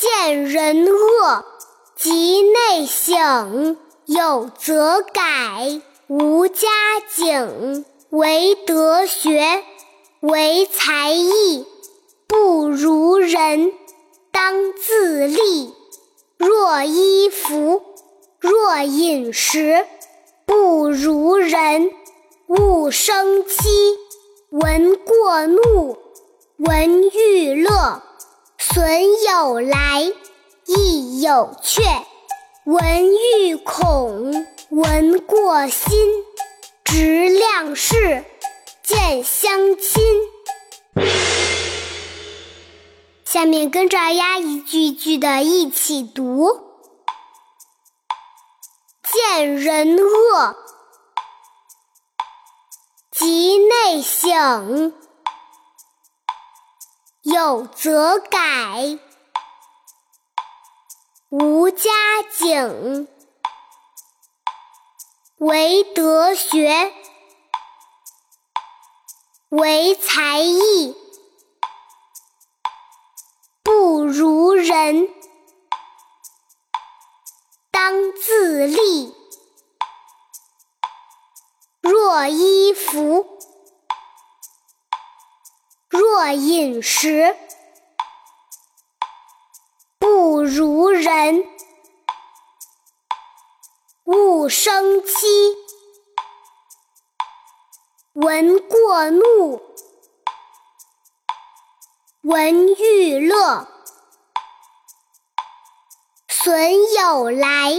见人恶，即内省，有则改，无加警。唯德学，唯才艺，不如人，当自砺。若衣服，若饮食，不如人，勿生戚。闻过怒，闻欲乐，损有来，益有去。闻欲恐，闻过心，直量事，见相亲。下面跟着丫一句一句的一起读：见人恶，即内省，有则改，无加警。唯德学，唯才艺。不如人，当自砺。若衣服，过饮食，不如人，勿生戚。闻过怒。闻欲乐，损有来，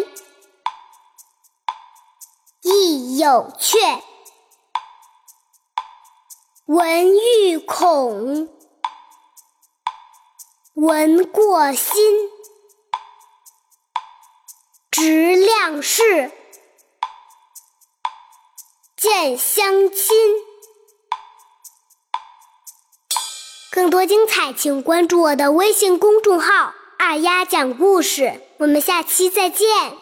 益有去。闻欲恐，闻过心，直量事，见相亲。更多精彩，请关注我的微信公众号“二丫讲故事”。我们下期再见。